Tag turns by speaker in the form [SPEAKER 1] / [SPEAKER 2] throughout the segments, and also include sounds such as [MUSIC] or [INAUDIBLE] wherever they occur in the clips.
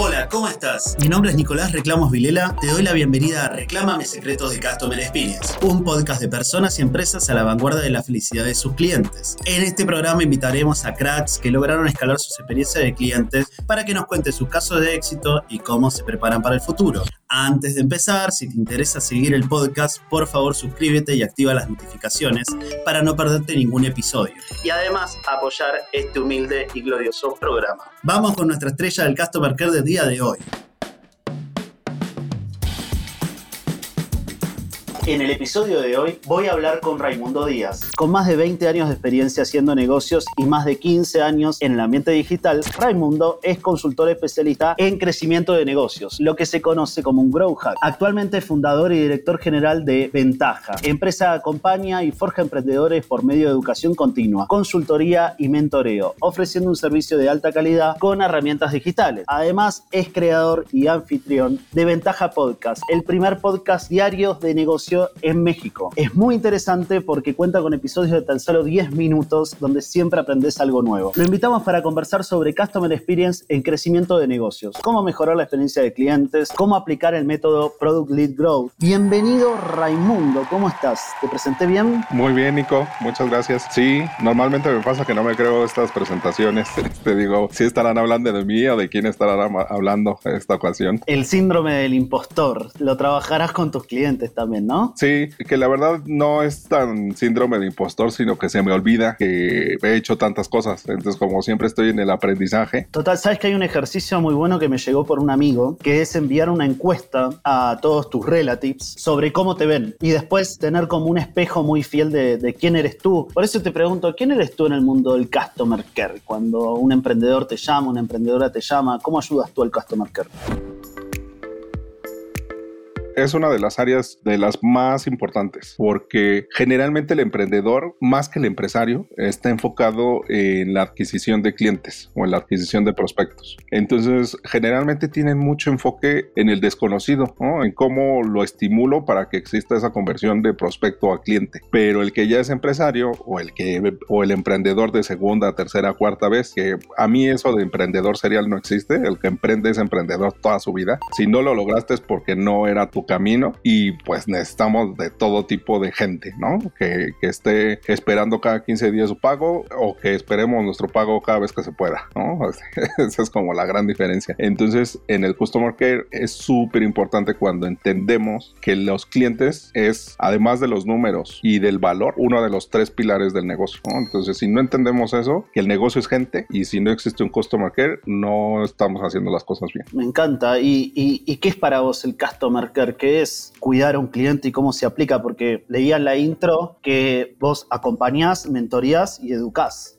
[SPEAKER 1] Hola, ¿cómo estás? Mi nombre es Nicolás Reclamos Vilela. Te doy la bienvenida a Reclámame Secretos de Customer Experience, un podcast de personas y empresas a la vanguardia de la felicidad de sus clientes. En este programa invitaremos a cracks que lograron escalar sus experiencias de clientes para que nos cuenten sus casos de éxito y cómo se preparan para el futuro. Antes de empezar, si te interesa seguir el podcast, por favor suscríbete y activa las notificaciones para no perderte ningún episodio. Y además apoyar este humilde y glorioso programa. Vamos con nuestra estrella del Customer Care del día de hoy. En el episodio de hoy voy a hablar con Raimundo Díaz. Con más de 20 años de experiencia haciendo negocios y más de 15 años en el ambiente digital, Raimundo es consultor especialista en crecimiento de negocios, lo que se conoce como un Grow Hack. Actualmente es fundador y director general de Ventaja, empresa acompaña y forja emprendedores por medio de educación continua, consultoría y mentoreo, ofreciendo un servicio de alta calidad con herramientas digitales. Además, es creador y anfitrión de Ventaja Podcast, el primer podcast diario de negocios en México. Es muy interesante porque cuenta con episodios de tan solo 10 minutos donde siempre aprendes algo nuevo. Lo invitamos para conversar sobre Customer Experience en crecimiento de negocios, cómo mejorar la experiencia de clientes, cómo aplicar el método Product Lead Growth. Bienvenido Raimundo, ¿cómo estás? ¿Te presenté bien?
[SPEAKER 2] Muy bien, Nico, muchas gracias. Sí, normalmente me pasa que no me creo estas presentaciones. [LAUGHS] Te digo, si estarán hablando de mí o de quién estarán hablando en esta ocasión.
[SPEAKER 1] El síndrome del impostor, lo trabajarás con tus clientes también, ¿no?
[SPEAKER 2] Sí, que la verdad no es tan síndrome de impostor, sino que se me olvida que he hecho tantas cosas. Entonces, como siempre estoy en el aprendizaje.
[SPEAKER 1] Total, sabes que hay un ejercicio muy bueno que me llegó por un amigo, que es enviar una encuesta a todos tus relatives sobre cómo te ven y después tener como un espejo muy fiel de, de quién eres tú. Por eso te pregunto, ¿quién eres tú en el mundo del customer care? Cuando un emprendedor te llama, una emprendedora te llama, ¿cómo ayudas tú al customer care?
[SPEAKER 2] Es una de las áreas de las más importantes porque generalmente el emprendedor, más que el empresario, está enfocado en la adquisición de clientes o en la adquisición de prospectos. Entonces, generalmente tienen mucho enfoque en el desconocido, en cómo lo estimulo para que exista esa conversión de prospecto a cliente. Pero el que ya es empresario o el que o el emprendedor de segunda, tercera, cuarta vez, que a mí eso de emprendedor serial no existe, el que emprende es emprendedor toda su vida. Si no lo lograste es porque no era tu camino y pues necesitamos de todo tipo de gente, ¿no? Que, que esté esperando cada 15 días su pago o que esperemos nuestro pago cada vez que se pueda, ¿no? [LAUGHS] Esa es como la gran diferencia. Entonces, en el Customer Care es súper importante cuando entendemos que los clientes es, además de los números y del valor, uno de los tres pilares del negocio. Entonces, si no entendemos eso, que el negocio es gente y si no existe un Customer Care, no estamos haciendo las cosas bien.
[SPEAKER 1] Me encanta. ¿Y, y, y qué es para vos el Customer Care? ¿Qué es cuidar a un cliente y cómo se aplica? Porque leía en la intro que vos acompañás, mentorías y educás.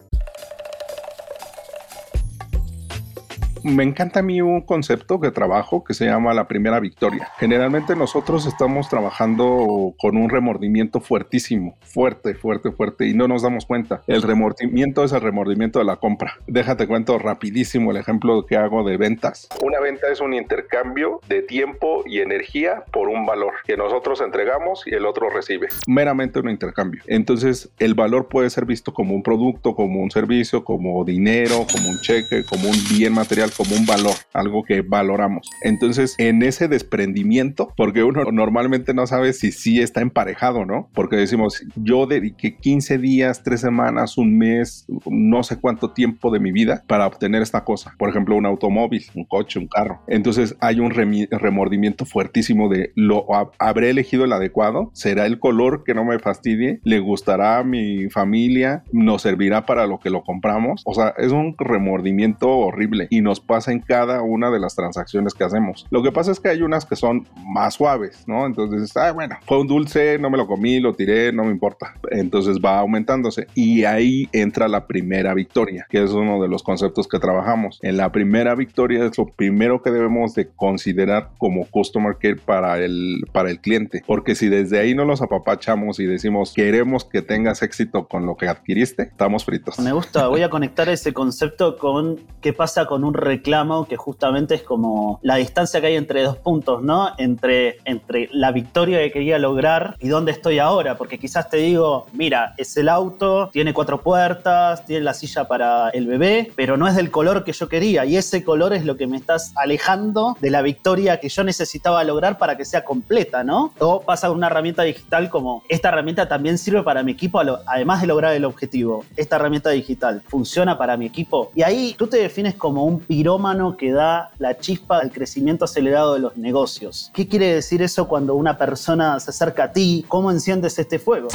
[SPEAKER 2] Me encanta a mí un concepto que trabajo que se llama la primera victoria. Generalmente nosotros estamos trabajando con un remordimiento fuertísimo, fuerte, fuerte, fuerte, y no nos damos cuenta. El remordimiento es el remordimiento de la compra. Déjate cuento rapidísimo el ejemplo que hago de ventas. Una venta es un intercambio de tiempo y energía por un valor que nosotros entregamos y el otro recibe. Meramente un intercambio. Entonces el valor puede ser visto como un producto, como un servicio, como dinero, como un cheque, como un bien material como un valor, algo que valoramos. Entonces, en ese desprendimiento, porque uno normalmente no sabe si sí está emparejado, ¿no? Porque decimos, yo dediqué 15 días, 3 semanas, un mes, no sé cuánto tiempo de mi vida para obtener esta cosa. Por ejemplo, un automóvil, un coche, un carro. Entonces, hay un remordimiento fuertísimo de lo habré elegido el adecuado, será el color que no me fastidie, le gustará a mi familia, nos servirá para lo que lo compramos. O sea, es un remordimiento horrible y nos pasa en cada una de las transacciones que hacemos. Lo que pasa es que hay unas que son más suaves, ¿no? Entonces, ah, bueno, fue un dulce, no me lo comí, lo tiré, no me importa. Entonces va aumentándose y ahí entra la primera victoria, que es uno de los conceptos que trabajamos. En la primera victoria es lo primero que debemos de considerar como customer care para el, para el cliente, porque si desde ahí no los apapachamos y decimos queremos que tengas éxito con lo que adquiriste, estamos fritos.
[SPEAKER 1] Me gusta, voy a conectar ese concepto con qué pasa con un reclamo que justamente es como la distancia que hay entre dos puntos, ¿no? Entre, entre la victoria que quería lograr y dónde estoy ahora, porque quizás te digo, mira, es el auto, tiene cuatro puertas, tiene la silla para el bebé, pero no es del color que yo quería y ese color es lo que me estás alejando de la victoria que yo necesitaba lograr para que sea completa, ¿no? O pasa una herramienta digital como esta herramienta también sirve para mi equipo, además de lograr el objetivo. Esta herramienta digital funciona para mi equipo y ahí tú te defines como un pirómano que da la chispa al crecimiento acelerado de los negocios. ¿Qué quiere decir eso cuando una persona se acerca a ti? ¿Cómo enciendes este fuego?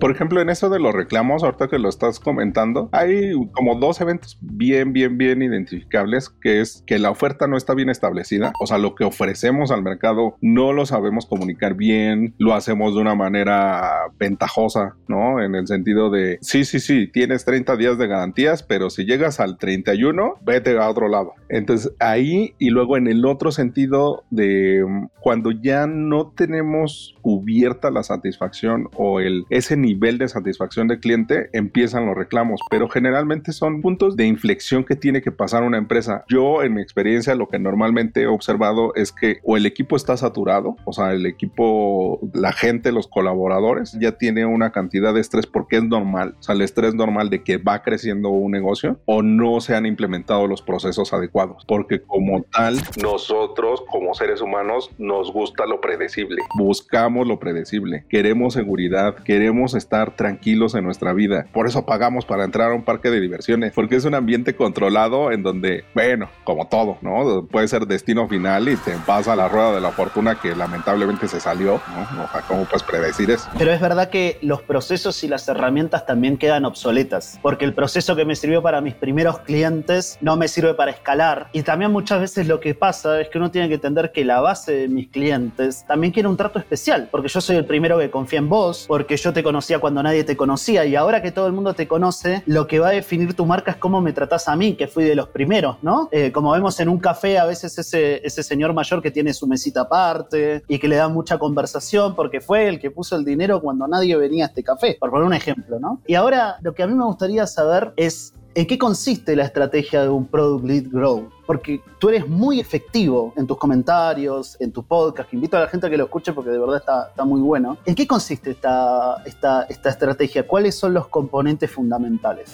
[SPEAKER 2] Por ejemplo, en eso de los reclamos, ahorita que lo estás comentando, hay como dos eventos bien, bien, bien identificables, que es que la oferta no está bien establecida, o sea, lo que ofrecemos al mercado no lo sabemos comunicar bien, lo hacemos de una manera ventajosa, ¿no? En el sentido de, sí, sí, sí, tienes 30 días de garantías, pero si llegas al 31, vete a otro lado. Entonces, ahí y luego en el otro sentido de cuando ya no tenemos cubierta la satisfacción o el ese nivel nivel de satisfacción del cliente, empiezan los reclamos, pero generalmente son puntos de inflexión que tiene que pasar una empresa. Yo, en mi experiencia, lo que normalmente he observado es que o el equipo está saturado, o sea, el equipo, la gente, los colaboradores, ya tiene una cantidad de estrés porque es normal, o sea, el estrés normal de que va creciendo un negocio, o no se han implementado los procesos adecuados, porque como tal, nosotros como seres humanos nos gusta lo predecible, buscamos lo predecible, queremos seguridad, queremos estar tranquilos en nuestra vida. Por eso pagamos para entrar a un parque de diversiones, porque es un ambiente controlado en donde, bueno, como todo, ¿no? Puede ser destino final y te pasa la rueda de la fortuna que lamentablemente se salió, ¿no? O sea, ¿cómo puedes predecir eso?
[SPEAKER 1] Pero es verdad que los procesos y las herramientas también quedan obsoletas, porque el proceso que me sirvió para mis primeros clientes no me sirve para escalar. Y también muchas veces lo que pasa es que uno tiene que entender que la base de mis clientes también quiere un trato especial, porque yo soy el primero que confía en vos, porque yo te conocí cuando nadie te conocía y ahora que todo el mundo te conoce, lo que va a definir tu marca es cómo me tratás a mí, que fui de los primeros, ¿no? Eh, como vemos en un café, a veces ese, ese señor mayor que tiene su mesita aparte y que le da mucha conversación porque fue el que puso el dinero cuando nadie venía a este café, por poner un ejemplo, ¿no? Y ahora lo que a mí me gustaría saber es ¿En qué consiste la estrategia de un Product Lead Grow? Porque tú eres muy efectivo en tus comentarios, en tu podcast, invito a la gente a que lo escuche porque de verdad está, muy bueno. ¿En qué consiste esta estrategia? ¿Cuáles son los componentes fundamentales?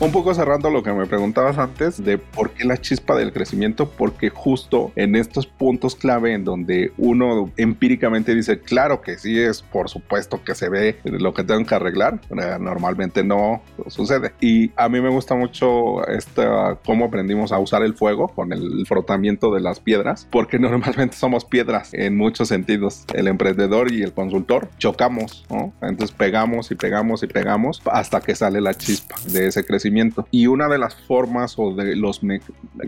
[SPEAKER 2] Un poco cerrando lo que me preguntabas antes de por qué la chispa del crecimiento, porque justo en estos puntos clave en donde uno empíricamente dice, claro que sí es, por supuesto que se ve lo que tengo que arreglar, eh, normalmente no sucede. Y a mí me gusta mucho esta, cómo aprendimos a usar el fuego con el frotamiento de las piedras, porque [LAUGHS] normalmente somos piedras en muchos sentidos. El emprendedor y el consultor chocamos, ¿no? Entonces pegamos y pegamos y pegamos hasta que sale la chispa de ese crecimiento y una de las formas o de los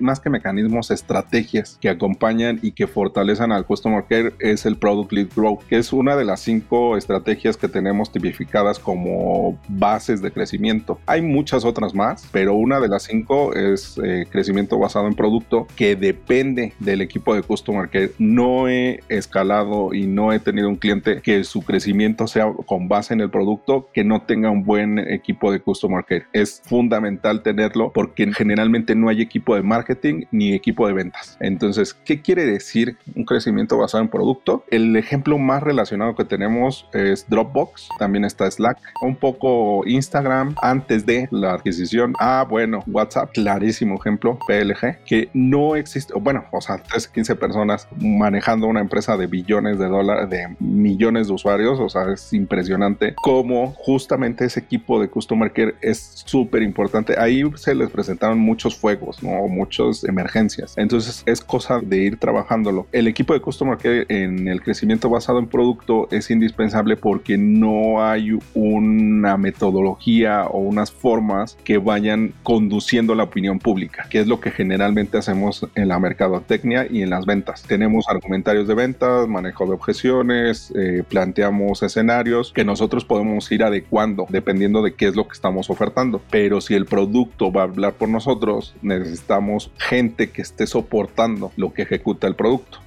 [SPEAKER 2] más que mecanismos, estrategias que acompañan y que fortalecen al Customer Care es el Product Lead Growth, que es una de las cinco estrategias que tenemos tipificadas como bases de crecimiento. Hay muchas otras más, pero una de las cinco es eh, crecimiento basado en producto que depende del equipo de Customer Care. No he escalado y no he tenido un cliente que su crecimiento sea con base en el producto que no tenga un buen equipo de Customer Care. Es fundamental fundamental tenerlo porque generalmente no hay equipo de marketing ni equipo de ventas. Entonces, ¿qué quiere decir un crecimiento basado en producto? El ejemplo más relacionado que tenemos es Dropbox, también está Slack, un poco Instagram antes de la adquisición. Ah, bueno, WhatsApp, clarísimo ejemplo, PLG, que no existe, bueno, o sea, 13, 15 personas manejando una empresa de billones de dólares, de millones de usuarios, o sea, es impresionante cómo justamente ese equipo de Customer Care es súper importante Ahí se les presentaron muchos fuegos, ¿no? Muchas emergencias. Entonces es cosa de ir trabajándolo. El equipo de Customer Care en el crecimiento basado en producto es indispensable porque no hay una metodología o unas formas que vayan conduciendo la opinión pública, que es lo que generalmente hacemos en la mercadotecnia y en las ventas. Tenemos argumentarios de ventas, manejo de objeciones, eh, planteamos escenarios que nosotros podemos ir adecuando dependiendo de qué es lo que estamos ofertando. Pero si el producto va a hablar por nosotros, necesitamos gente que esté soportando lo que ejecuta el producto.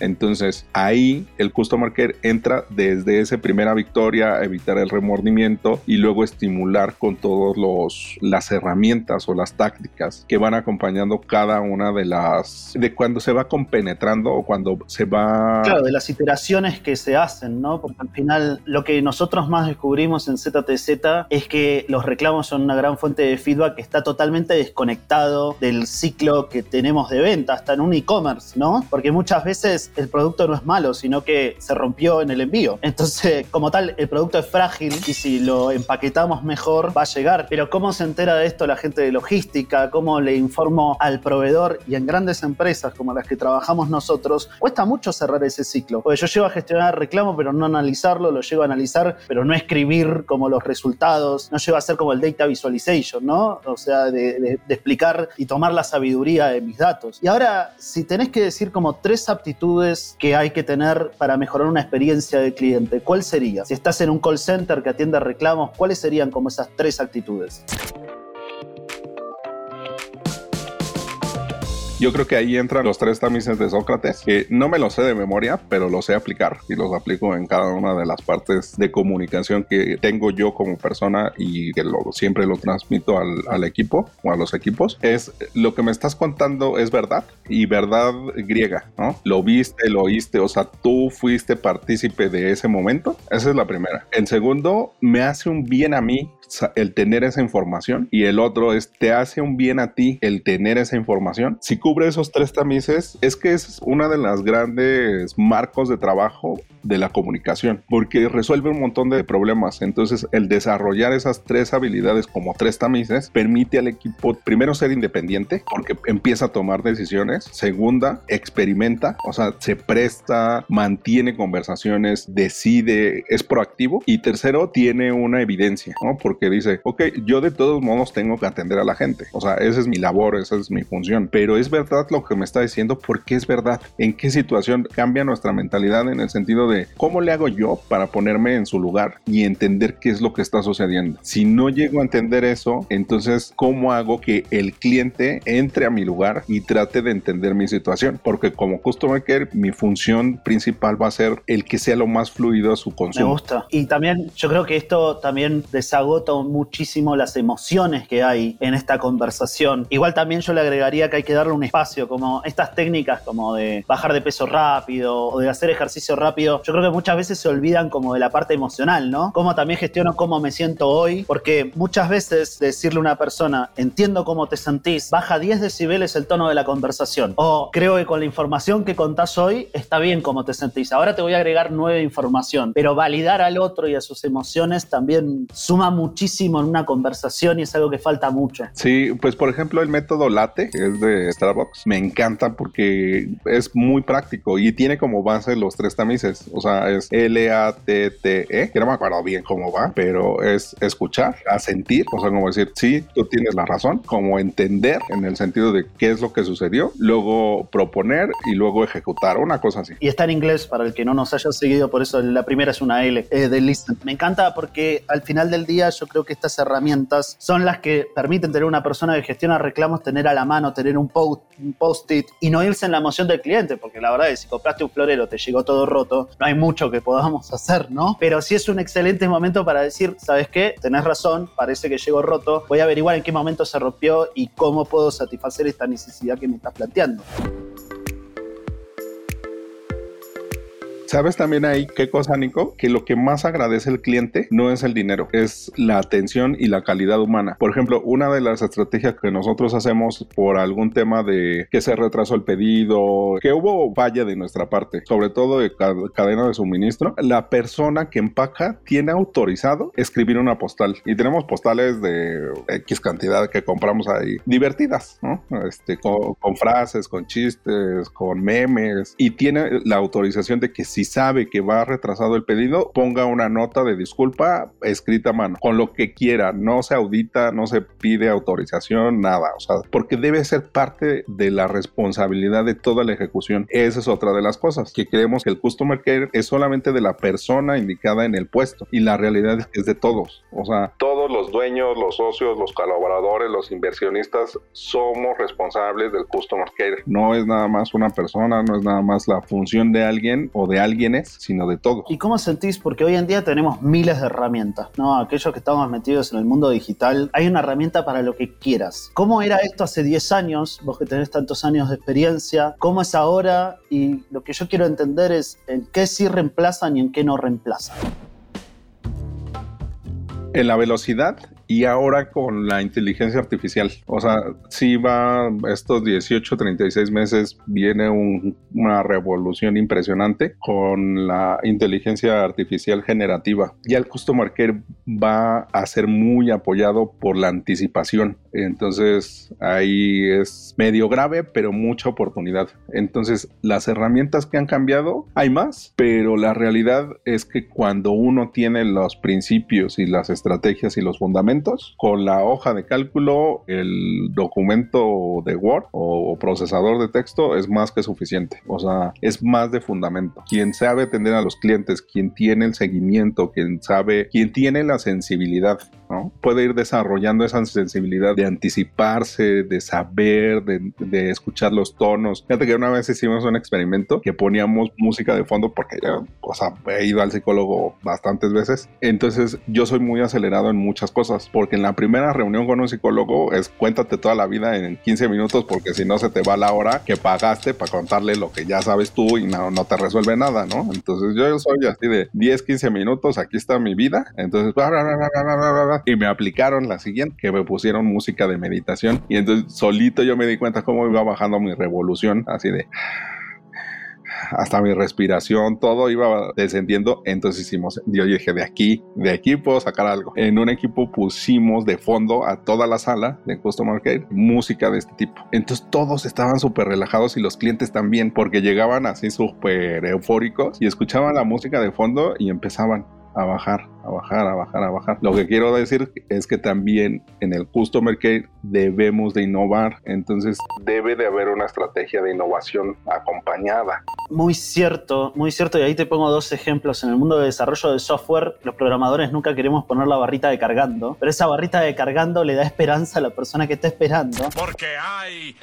[SPEAKER 2] Entonces ahí el Customer Care entra desde esa primera victoria, evitar el remordimiento y luego estimular con todas las herramientas o las tácticas que van acompañando cada una de las, de cuando se va compenetrando o cuando se va...
[SPEAKER 1] Claro, de las iteraciones que se hacen, ¿no? Porque al final lo que nosotros más descubrimos en ZTZ es que los reclamos son una gran fuente de feedback que está totalmente desconectado del ciclo que tenemos de venta, hasta en un e-commerce, ¿no? Porque muchas veces el producto no es malo, sino que se rompió en el envío. Entonces, como tal, el producto es frágil y si lo empaquetamos mejor va a llegar. Pero ¿cómo se entera de esto la gente de logística? ¿Cómo le informo al proveedor? Y en grandes empresas como las que trabajamos nosotros, cuesta mucho cerrar ese ciclo. Porque yo llego a gestionar reclamo, pero no analizarlo, lo llego a analizar, pero no escribir como los resultados, no llego a hacer como el data visualization, ¿no? O sea, de, de explicar y tomar la sabiduría de mis datos. Y ahora, si tenés que decir como tres aptitudes que hay que tener para mejorar una experiencia de cliente, ¿cuál sería? Si estás en un call center que atiende reclamos, ¿cuáles serían como esas tres actitudes?
[SPEAKER 2] Yo creo que ahí entran los tres tamices de Sócrates, que no me los sé de memoria, pero los sé aplicar y los aplico en cada una de las partes de comunicación que tengo yo como persona y que lo, siempre lo transmito al, al equipo o a los equipos. Es lo que me estás contando es verdad y verdad griega, ¿no? Lo viste, lo oíste, o sea, tú fuiste partícipe de ese momento. Esa es la primera. En segundo, me hace un bien a mí el tener esa información y el otro es te hace un bien a ti el tener esa información. Si cubre esos tres tamices, es que es una de las grandes marcos de trabajo de la comunicación, porque resuelve un montón de problemas. Entonces, el desarrollar esas tres habilidades como tres tamices permite al equipo, primero, ser independiente, porque empieza a tomar decisiones. Segunda, experimenta, o sea, se presta, mantiene conversaciones, decide, es proactivo. Y tercero, tiene una evidencia, ¿no? Porque dice, ok, yo de todos modos tengo que atender a la gente. O sea, esa es mi labor, esa es mi función. Pero es verdad lo que me está diciendo, porque es verdad. ¿En qué situación cambia nuestra mentalidad en el sentido de cómo le hago yo para ponerme en su lugar y entender qué es lo que está sucediendo. Si no llego a entender eso, entonces cómo hago que el cliente entre a mi lugar y trate de entender mi situación, porque como customer care mi función principal va a ser el que sea lo más fluido a su consumo.
[SPEAKER 1] Me gusta. Y también yo creo que esto también desagota muchísimo las emociones que hay en esta conversación. Igual también yo le agregaría que hay que darle un espacio, como estas técnicas como de bajar de peso rápido o de hacer ejercicio rápido yo creo que muchas veces se olvidan como de la parte emocional, ¿no? Cómo también gestiono cómo me siento hoy, porque muchas veces decirle a una persona, entiendo cómo te sentís, baja 10 decibeles el tono de la conversación. O creo que con la información que contás hoy está bien cómo te sentís. Ahora te voy a agregar nueva información, pero validar al otro y a sus emociones también suma muchísimo en una conversación y es algo que falta mucho.
[SPEAKER 2] Sí, pues por ejemplo el método LATE, que es de Starbucks, me encanta porque es muy práctico y tiene como base los tres tamices o sea, es L-A-T-T-E, que no me acuerdo bien cómo va, pero es escuchar, a sentir, o sea, como decir, sí, tú tienes la razón, como entender en el sentido de qué es lo que sucedió, luego proponer y luego ejecutar, una cosa así.
[SPEAKER 1] Y está en inglés para el que no nos haya seguido, por eso la primera es una L eh, de listen. Me encanta porque al final del día yo creo que estas herramientas son las que permiten tener una persona que gestiona reclamos, tener a la mano, tener un post, post-it y no irse en la emoción del cliente, porque la verdad es que si compraste un florero, te llegó todo roto, no hay mucho que podamos [LAUGHS] hacer, ¿no? Pero sí es un excelente momento para decir, ¿sabes qué? Tenés razón, parece que llegó roto, voy a averiguar en qué momento se rompió y cómo puedo satisfacer esta necesidad que me estás planteando.
[SPEAKER 2] ¿Sabes también ahí qué cosa, Nico? Que lo que más agradece el cliente no es el dinero, es la atención y la calidad humana. Por ejemplo, una de las estrategias que nosotros hacemos por algún tema de que se retrasó el pedido, que hubo falla de nuestra parte, sobre todo de cadena de suministro, la persona que empaca tiene autorizado escribir una postal. Y tenemos postales de X cantidad que compramos ahí, divertidas, ¿no? Este, con, con frases, con chistes, con memes, y tiene la autorización de que sí si sabe que va retrasado el pedido, ponga una nota de disculpa escrita a mano, con lo que quiera, no se audita, no se pide autorización, nada, o sea, porque debe ser parte de la responsabilidad de toda la ejecución. Esa es otra de las cosas, que creemos que el customer care es solamente de la persona indicada en el puesto y la realidad es de todos, o sea, todos los dueños, los socios, los colaboradores, los inversionistas somos responsables del customer care. No es nada más una persona, no es nada más la función de alguien o de alguienes, sino de todos.
[SPEAKER 1] ¿Y cómo sentís? Porque hoy en día tenemos miles de herramientas, ¿no? Aquellos que estamos metidos en el mundo digital, hay una herramienta para lo que quieras. ¿Cómo era esto hace 10 años? Vos que tenés tantos años de experiencia, ¿cómo es ahora? Y lo que yo quiero entender es en qué sí reemplazan y en qué no reemplazan.
[SPEAKER 2] En la velocidad y ahora con la inteligencia artificial. O sea, si va estos 18, 36 meses, viene una revolución impresionante con la inteligencia artificial generativa. Ya el Customer Care va a ser muy apoyado por la anticipación. Entonces ahí es medio grave, pero mucha oportunidad. Entonces las herramientas que han cambiado, hay más, pero la realidad es que cuando uno tiene los principios y las estrategias y los fundamentos, con la hoja de cálculo, el documento de Word o procesador de texto es más que suficiente. O sea, es más de fundamento. Quien sabe atender a los clientes, quien tiene el seguimiento, quien sabe, quien tiene la sensibilidad, ¿no? Puede ir desarrollando esa sensibilidad de anticiparse, de saber, de, escuchar los tonos. Fíjate que una vez hicimos un experimento que poníamos música de fondo porque o sea, he ido al psicólogo bastantes veces. Entonces yo soy muy acelerado en muchas cosas porque en la primera reunión con un psicólogo es cuéntate toda la vida en 15 minutos porque si no se te va la hora que pagaste para contarle lo que ya sabes tú y no, no te resuelve nada, ¿no? Entonces yo soy así de 10, 15 minutos, aquí está mi vida. Entonces, y me aplicaron la siguiente, que me pusieron música de meditación y entonces solito yo me di cuenta cómo iba bajando mi revolución, así de hasta mi respiración, todo iba descendiendo. Entonces hicimos, yo dije, de aquí, de aquí puedo sacar algo. En un equipo pusimos de fondo a toda la sala de Customer Care música de este tipo. Entonces todos estaban súper relajados y los clientes también, porque llegaban así súper eufóricos y escuchaban la música de fondo y empezaban a bajar, a bajar, a bajar, a bajar. Lo que quiero decir es que también en el Customer Care debemos de innovar, entonces debe de haber una estrategia de innovación acompañada.
[SPEAKER 1] Muy cierto, muy cierto, y ahí te pongo dos ejemplos. En el mundo de desarrollo de software, los programadores nunca queremos poner la barrita de cargando, pero esa barrita de cargando le da esperanza a la persona que está esperando.
[SPEAKER 3] Porque hay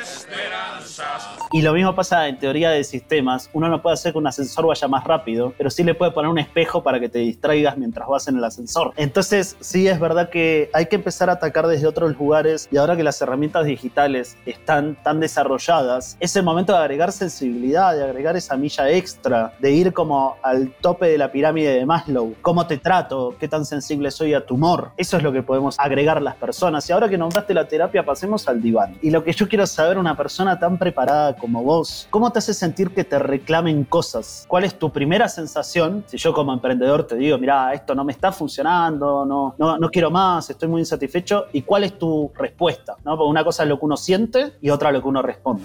[SPEAKER 3] esperanzas.
[SPEAKER 1] Y lo mismo pasa en teoría de sistemas. Uno no puede hacer que un ascensor vaya más rápido, pero sí le puede poner un espejo para que te distraigas mientras vas en el ascensor. Entonces, sí es verdad que hay que empezar a atacar desde otros lugares y ahora que las herramientas digitales están tan desarrolladas, es el momento de agregar sensibilidad, de agregar esa milla extra, de ir como al tope de la pirámide de Maslow. ¿Cómo te trato? ¿Qué tan sensible soy a tu humor? Eso es lo que podemos agregar las personas. Y ahora que nombraste la terapia, pasemos al diván. Y lo que yo quiero saber, una persona tan preparada como vos, ¿cómo te hace sentir que te reclamen cosas? ¿Cuál es tu primera sensación? Si yo como emprendedor te digo, mira, esto no me está funcionando, no, no, no, quiero más, estoy muy insatisfecho. ¿Y cuál es tu respuesta? ¿no? Porque una cosa es lo que uno siente y otra lo que uno responde.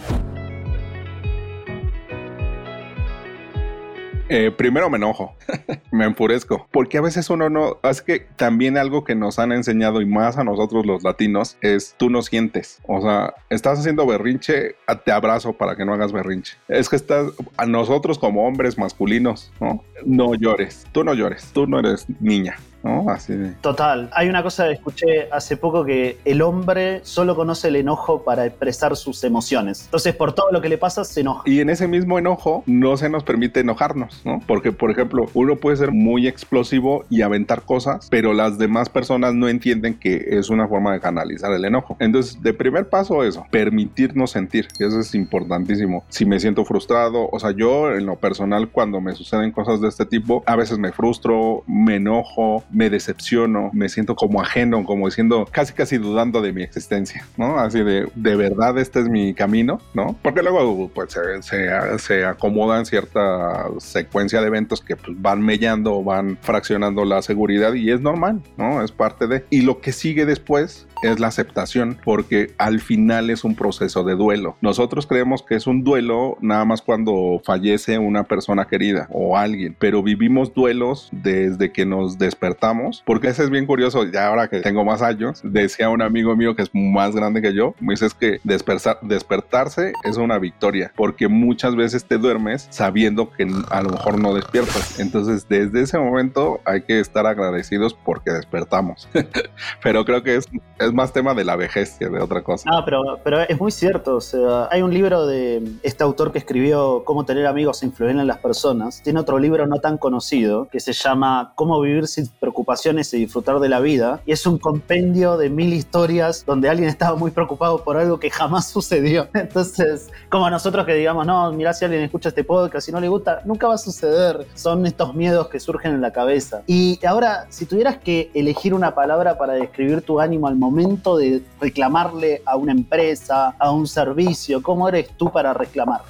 [SPEAKER 2] Eh, primero me enojo, [LAUGHS] me enfurezco, porque a veces uno no, es que también algo que nos han enseñado y más a nosotros los latinos es tú no sientes, o sea, estás haciendo berrinche, te abrazo para que no hagas berrinche. Es que estás, a nosotros como hombres masculinos, ¿no? No llores, tú no llores, tú no eres niña, ¿no? Así
[SPEAKER 1] Total. Hay una cosa que escuché hace poco que el hombre solo conoce el enojo para expresar sus emociones. Entonces, por todo lo que le pasa, se enoja.
[SPEAKER 2] Y en ese mismo enojo no se nos permite enojarnos, ¿no? Porque, por ejemplo, uno puede ser muy explosivo y aventar cosas, pero las demás personas no entienden que es una forma de canalizar el enojo. Entonces, de primer paso eso, permitirnos sentir, eso es importantísimo. Si me siento frustrado, o sea, yo en lo personal cuando me suceden cosas de este tipo, a veces me frustro, me enojo, me decepciono, me siento como ajeno, como diciendo, casi casi dudando de mi existencia, ¿no? Así de, de verdad este es mi camino, ¿no? Porque luego pues se, se, acomodan cierta secuencia de eventos que pues, van mellando, van fraccionando la seguridad y es normal, ¿no? Es parte de... Y lo que sigue después es la aceptación, porque al final es un proceso de duelo. Nosotros creemos que es un duelo nada más cuando fallece una persona querida o alguien, pero vivimos duelos desde que nos despertamos, porque eso es bien curioso, ya ahora que tengo más años, decía un amigo mío que es más grande que yo, me dice que despertarse es una victoria, porque muchas veces te duermes sabiendo que a lo mejor no despiertas. Entonces, desde ese momento hay que estar agradecidos porque despertamos. [LAUGHS] pero creo que es más tema de la vejez de otra cosa.
[SPEAKER 1] No, pero, pero es muy cierto. O sea, hay un libro de este autor que escribió Cómo tener amigos e influir en las personas. Tiene otro libro no tan conocido que se llama Cómo vivir sin preocupaciones y disfrutar de la vida. Y es un compendio de mil historias donde alguien estaba muy preocupado por algo que jamás sucedió. [LAUGHS] Entonces, como nosotros que digamos, no, mira si alguien escucha este podcast y no le gusta, nunca va a suceder. Son estos miedos que surgen en la cabeza. Y ahora, si tuvieras que elegir una palabra para describir tu ánimo al momento, de reclamarle a una empresa, a un servicio? ¿Cómo eres tú para reclamar?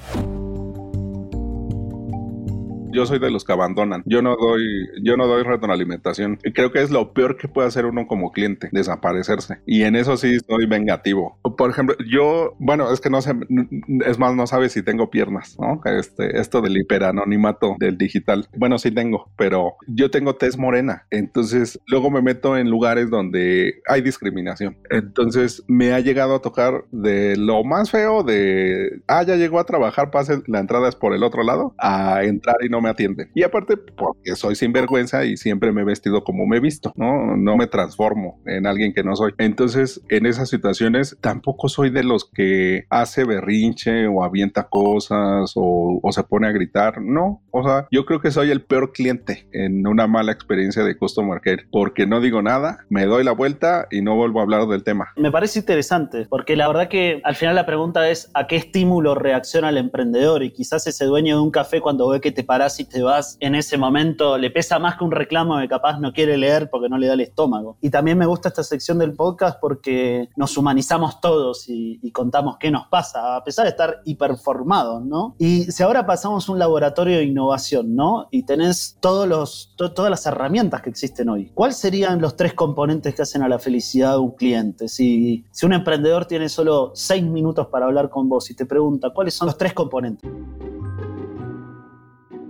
[SPEAKER 2] Yo soy de los que abandonan. Yo no doy, yo no doy retroalimentación. Creo que es lo peor que puede hacer uno como cliente, desaparecerse. Y en eso sí soy vengativo. Por ejemplo, yo, bueno, es que no sé, es más, no sabes si tengo piernas, ¿no? Este, esto del hiperanonimato del digital. Bueno, sí tengo, pero yo tengo tez morena. Entonces, luego me meto en lugares donde hay discriminación. Entonces, me ha llegado a tocar de lo más feo de, ah, ya llegó a trabajar, pase, la entrada es por el otro lado, a entrar y no me atienden. Y aparte, porque soy sinvergüenza y siempre me he vestido como me he visto, ¿no? No me transformo en alguien que no soy. Entonces, en esas situaciones, tampoco soy de los que hace berrinche o avienta cosas o, o se pone a gritar. No, o sea, yo creo que soy el peor cliente en una mala experiencia de Customer Care porque no digo nada, me doy la vuelta y no vuelvo a hablar del tema.
[SPEAKER 1] Me parece interesante porque la verdad que al final la pregunta es a qué estímulo reacciona el emprendedor y quizás ese dueño de un café cuando ve que te paras si te vas en ese momento, le pesa más que un reclamo que capaz no quiere leer porque no le da el estómago. Y también me gusta esta sección del podcast porque nos humanizamos todos y, contamos qué nos pasa, a pesar de estar hiperformados, ¿no? Y si ahora pasamos un laboratorio de innovación, ¿no? Y tenés todos los, todas las herramientas que existen hoy, ¿cuáles serían los tres componentes que hacen a la felicidad de un cliente? Si, si un emprendedor tiene solo seis minutos para hablar con vos y te pregunta, ¿cuáles son los tres componentes?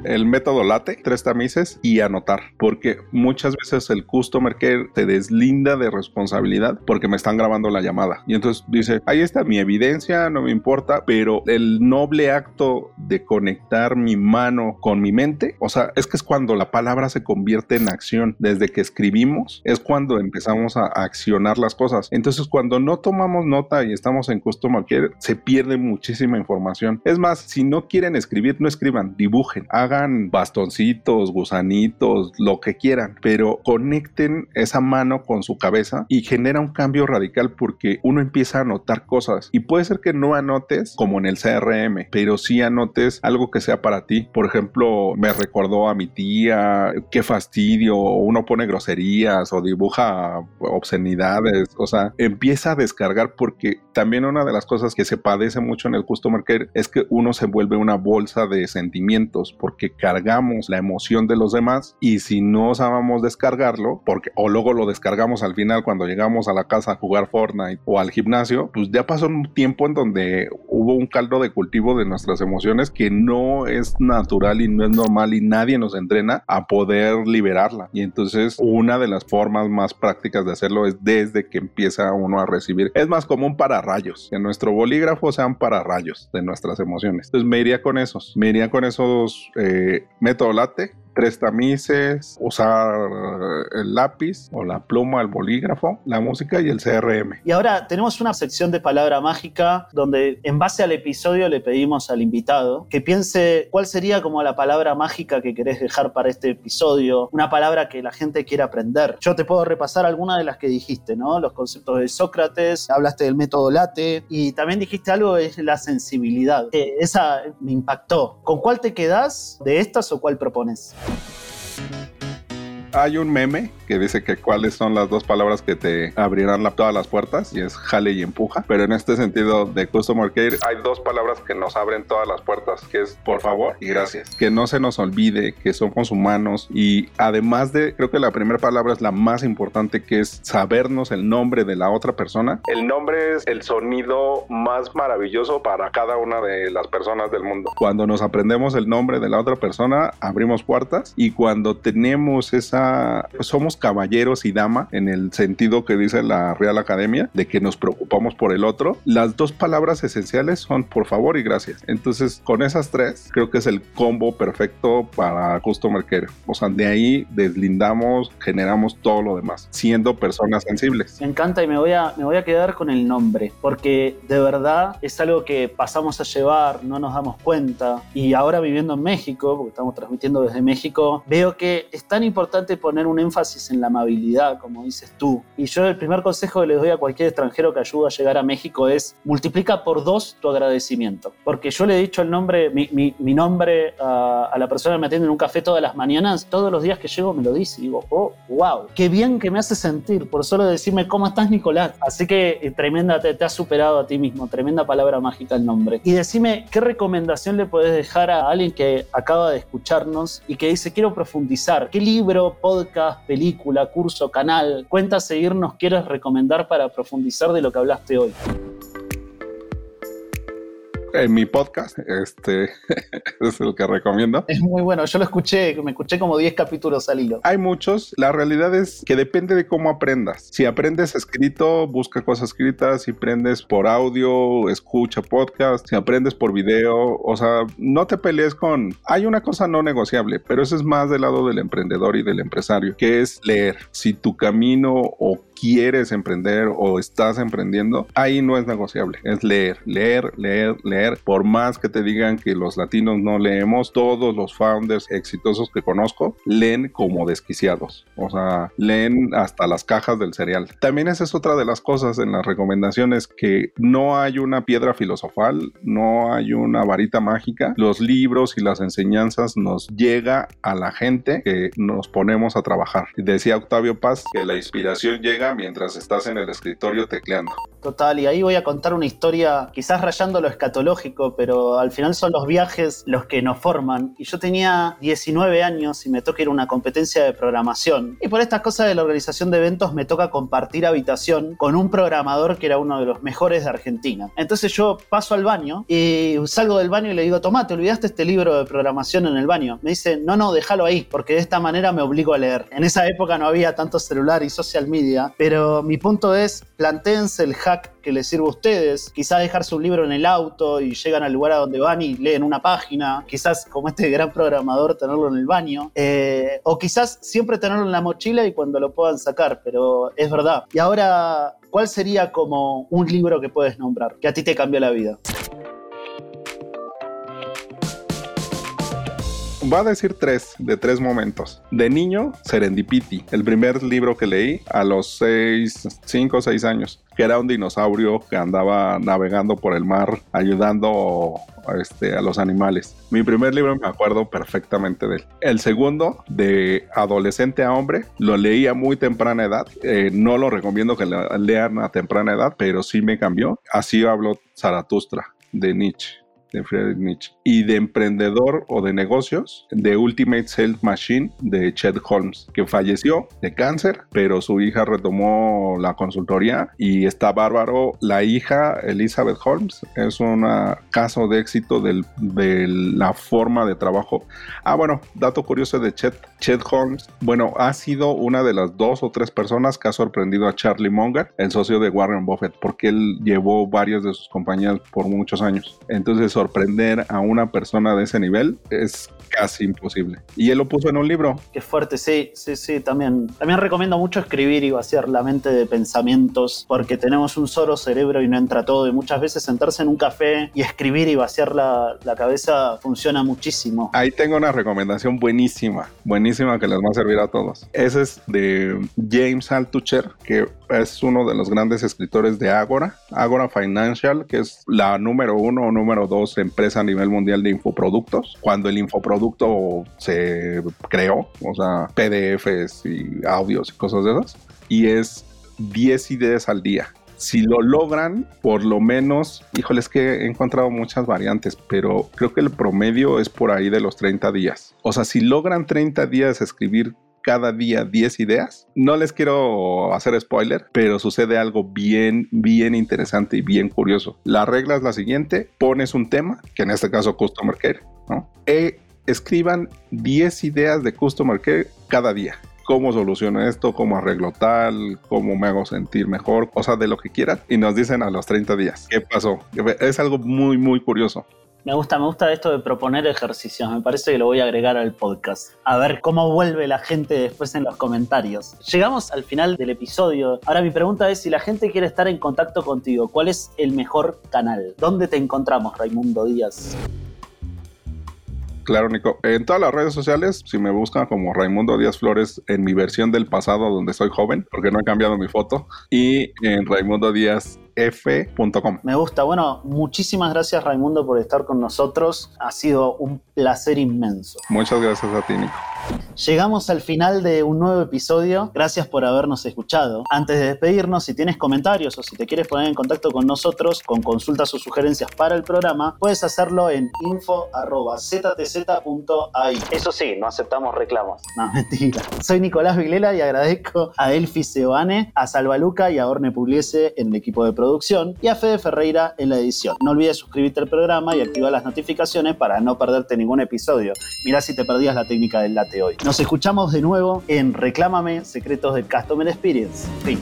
[SPEAKER 2] El método late, tres tamices y anotar, porque muchas veces el customer care te deslinda de responsabilidad porque me están grabando la llamada. Y entonces dice, ahí está mi evidencia, no me importa, pero el noble acto de conectar mi mano con mi mente, o sea, es que es cuando la palabra se convierte en acción. Desde que escribimos, es cuando empezamos a accionar las cosas. Entonces, cuando no tomamos nota y estamos en customer care, se pierde muchísima información. Es más, si no quieren escribir, no escriban, dibujen, hagan bastoncitos, gusanitos, lo que quieran, pero conecten esa mano con su cabeza y genera un cambio radical porque uno empieza a notar cosas y puede ser que no anotes como en el CRM, pero sí anotes algo que sea para ti. Por ejemplo, me recordó a mi tía, qué fastidio, uno pone groserías o dibuja obscenidades, o sea, empieza a descargar porque también una de las cosas que se padece mucho en el customer care es que uno se vuelve una bolsa de sentimientos porque que cargamos la emoción de los demás y si no sabemos descargarlo, porque o luego lo descargamos al final cuando llegamos a la casa a jugar Fortnite o al gimnasio, pues ya pasó un tiempo en donde hubo un caldo de cultivo de nuestras emociones que no es natural y no es normal y nadie nos entrena a poder liberarla. Y entonces una de las formas más prácticas de hacerlo es desde que empieza uno a recibir. Es más común para rayos, que nuestro bolígrafo sean para rayos de nuestras emociones. Entonces me iría con esos, me iría con esos eh, método late tres tamices, usar el lápiz o la pluma, el bolígrafo, la música y el CRM.
[SPEAKER 1] Y ahora tenemos una sección de palabra mágica donde en base al episodio le pedimos al invitado que piense cuál sería como la palabra mágica que querés dejar para este episodio, una palabra que la gente quiera aprender. Yo te puedo repasar algunas de las que dijiste, ¿no? Los conceptos de Sócrates, hablaste del método late y también dijiste algo es la sensibilidad. esa me impactó. ¿Con cuál te quedás de estas o cuál propones?
[SPEAKER 2] you Hay un meme que dice que cuáles son las dos palabras que te abrirán todas las puertas y es jale y empuja. Pero en este sentido de Customer Care hay dos palabras que nos abren todas las puertas, que es por favor y gracias. Que no se nos olvide que somos humanos y además de, creo que la primera palabra es la más importante, que es sabernos el nombre de la otra persona. El nombre es el sonido más maravilloso para cada una de las personas del mundo. Cuando nos aprendemos el nombre de la otra persona, abrimos puertas y cuando tenemos esa, somos caballeros y dama en el sentido que dice la Real Academia, de que nos preocupamos por el otro, las dos palabras esenciales son por favor y gracias. Entonces, con esas tres, creo que es el combo perfecto para Customer Care. O sea, de ahí deslindamos, generamos todo lo demás, siendo personas sensibles.
[SPEAKER 1] Me encanta y me voy a, me voy a quedar con el nombre, porque de verdad es algo que pasamos a llevar, no nos damos cuenta. Y ahora viviendo en México, porque estamos transmitiendo desde México, veo que es tan importante poner un énfasis en la amabilidad, como dices tú. Y yo el primer consejo que les doy a cualquier extranjero que ayuda a llegar a México es multiplica por dos tu agradecimiento. Porque yo le he dicho el nombre, mi, mi, nombre a, la persona que me atiende en un café todas las mañanas, todos los días que llego me lo dice. Y digo, oh, wow, qué bien que me hace sentir por solo decirme cómo estás, Nicolás. Así que eh, tremenda, te, te has superado a ti mismo, tremenda palabra mágica el nombre. Y decime, ¿qué recomendación le puedes dejar a alguien que acaba de escucharnos y que dice, quiero profundizar? ¿Qué libro, podcast, película, curso, canal, cuenta seguirnos quieres recomendar para profundizar de lo que hablaste hoy?
[SPEAKER 2] En mi podcast, este [LAUGHS] es el que recomiendo.
[SPEAKER 1] Es muy bueno, yo lo escuché, me escuché como 10 capítulos al hilo.
[SPEAKER 2] Hay muchos, la realidad es que depende de cómo aprendas. Si aprendes escrito, busca cosas escritas, si aprendes por audio, escucha podcast, si aprendes por video, o sea, no te pelees con... Hay una cosa no negociable, pero eso es más del lado del emprendedor y del empresario, que es leer. Si tu camino o quieres emprender o estás emprendiendo, ahí no es negociable, es leer, leer, leer, leer. Por más que te digan que los latinos no leemos, todos los founders exitosos que conozco leen como desquiciados, o sea, leen hasta las cajas del cereal. También esa es otra de las cosas en las recomendaciones que no hay una piedra filosofal, no hay una varita mágica. Los libros y las enseñanzas nos llega a la gente que nos ponemos a trabajar. Decía Octavio Paz que la inspiración llega mientras estás en el escritorio tecleando.
[SPEAKER 1] Total, y ahí voy a contar una historia, quizás rayando lo escatológico, pero al final son los viajes los que nos forman. Y yo tenía 19 años y me toca ir a una competencia de programación. Y por estas cosas de la organización de eventos me toca compartir habitación con un programador que era uno de los mejores de Argentina. Entonces yo paso al baño y salgo del baño y le digo, Tomá, ¿te olvidaste este libro de programación en el baño? Me dice, no, no, déjalo ahí, porque de esta manera me obligo a leer. En esa época no había tanto celular y social media, pero mi punto es, plantéense el hack que les sirva a ustedes. Quizás dejarse un libro en el auto y llegan al lugar a donde van y leen una página. Quizás, como este gran programador, tenerlo en el baño. Eh, o quizás siempre tenerlo en la mochila y cuando lo puedan sacar, pero es verdad. Y ahora, ¿cuál sería como un libro que puedes nombrar que a ti te cambió la vida?
[SPEAKER 2] Va a decir tres, de tres momentos. De niño, Serendipity, el primer libro que leí a los seis, cinco o seis años, que era un dinosaurio que andaba navegando por el mar ayudando este, a los animales. Mi primer libro me acuerdo perfectamente de él. El segundo, de adolescente a hombre, lo leí a muy temprana edad. Eh, no lo recomiendo que lean a temprana edad, pero sí me cambió. Así habló Zaratustra de Nietzsche de Friedrich Nietzsche, y de emprendedor o de negocios de Ultimate Self Machine de Chet Holmes, que falleció de cáncer, pero su hija retomó la consultoría y está bárbaro. La hija, Elizabeth Holmes, es un caso de éxito de la forma de trabajo. Ah, bueno, dato curioso de Chet. Chet Holmes, bueno, ha sido una de las dos o tres personas que ha sorprendido a Charlie Munger, el socio de Warren Buffett, porque él llevó varias de sus compañías por muchos años. Entonces, sorprender a una persona de ese nivel es casi imposible. Y él lo puso en un libro.
[SPEAKER 1] Qué fuerte, sí, sí, sí, también. También recomiendo mucho escribir y vaciar la mente de pensamientos, porque tenemos un solo cerebro y no entra todo. Y muchas veces sentarse en un café y escribir y vaciar la, la cabeza funciona muchísimo.
[SPEAKER 2] Ahí tengo una recomendación buenísima, buenísima que les va a servir a todos. Ese es de James Altucher, que es uno de los grandes escritores de Agora, Agora Financial, que es la número uno o número dos empresa a nivel mundial de infoproductos. Cuando el infoproducto se creó, o sea, PDFs y audios y cosas de esas, y es 10 ideas al día si lo logran, por lo menos, híjole, es que he encontrado muchas variantes, pero creo que el promedio es por ahí de los 30 días. O sea, si logran 30 días escribir cada día 10 ideas. No les quiero hacer spoiler, pero sucede algo bien, bien interesante y bien curioso. La regla es la siguiente, pones un tema, que en este caso Customer Care, ¿no? E escriban 10 ideas de Customer Care cada día cómo soluciono esto, cómo arreglo tal, cómo me hago sentir mejor, cosas de lo que quieran. Y nos dicen a los 30 días, ¿qué pasó? Es algo muy, muy curioso.
[SPEAKER 1] Me gusta, me gusta esto de proponer ejercicios. Me parece que lo voy a agregar al podcast. A ver cómo vuelve la gente después en los comentarios. Llegamos al final del episodio. Ahora mi pregunta es si la gente quiere estar en contacto contigo, ¿cuál es el mejor canal? ¿Dónde te encontramos, Raimundo Díaz?
[SPEAKER 2] Claro, Nico. En todas las redes sociales, si me buscan como Raimundo Díaz Flores en mi versión del pasado donde soy joven, porque no he cambiado mi foto, y en Raimundo Díaz f.com.
[SPEAKER 1] Me gusta. Bueno, muchísimas gracias Raimundo por estar con nosotros. Ha sido un placer inmenso.
[SPEAKER 2] Muchas gracias a ti, Nico.
[SPEAKER 1] Llegamos al final de un nuevo episodio. Gracias por habernos escuchado. Antes de despedirnos, si tienes comentarios o si te quieres poner en contacto con nosotros con consultas o sugerencias para el programa, puedes hacerlo en info.ztz.ai. Eso sí, no aceptamos reclamos. No, [LAUGHS] mentira. Soy Nicolás Vilela y agradezco a Elfi Seoane, a Salva Luca y a Orne Pugliese en el equipo de y a Fede Ferreira en la edición. No olvides suscribirte al programa y activar las notificaciones para no perderte ningún episodio. Mirá si te perdías la técnica del late hoy. Nos escuchamos de nuevo en Reclámame Secretos del Customer Experience. Fin.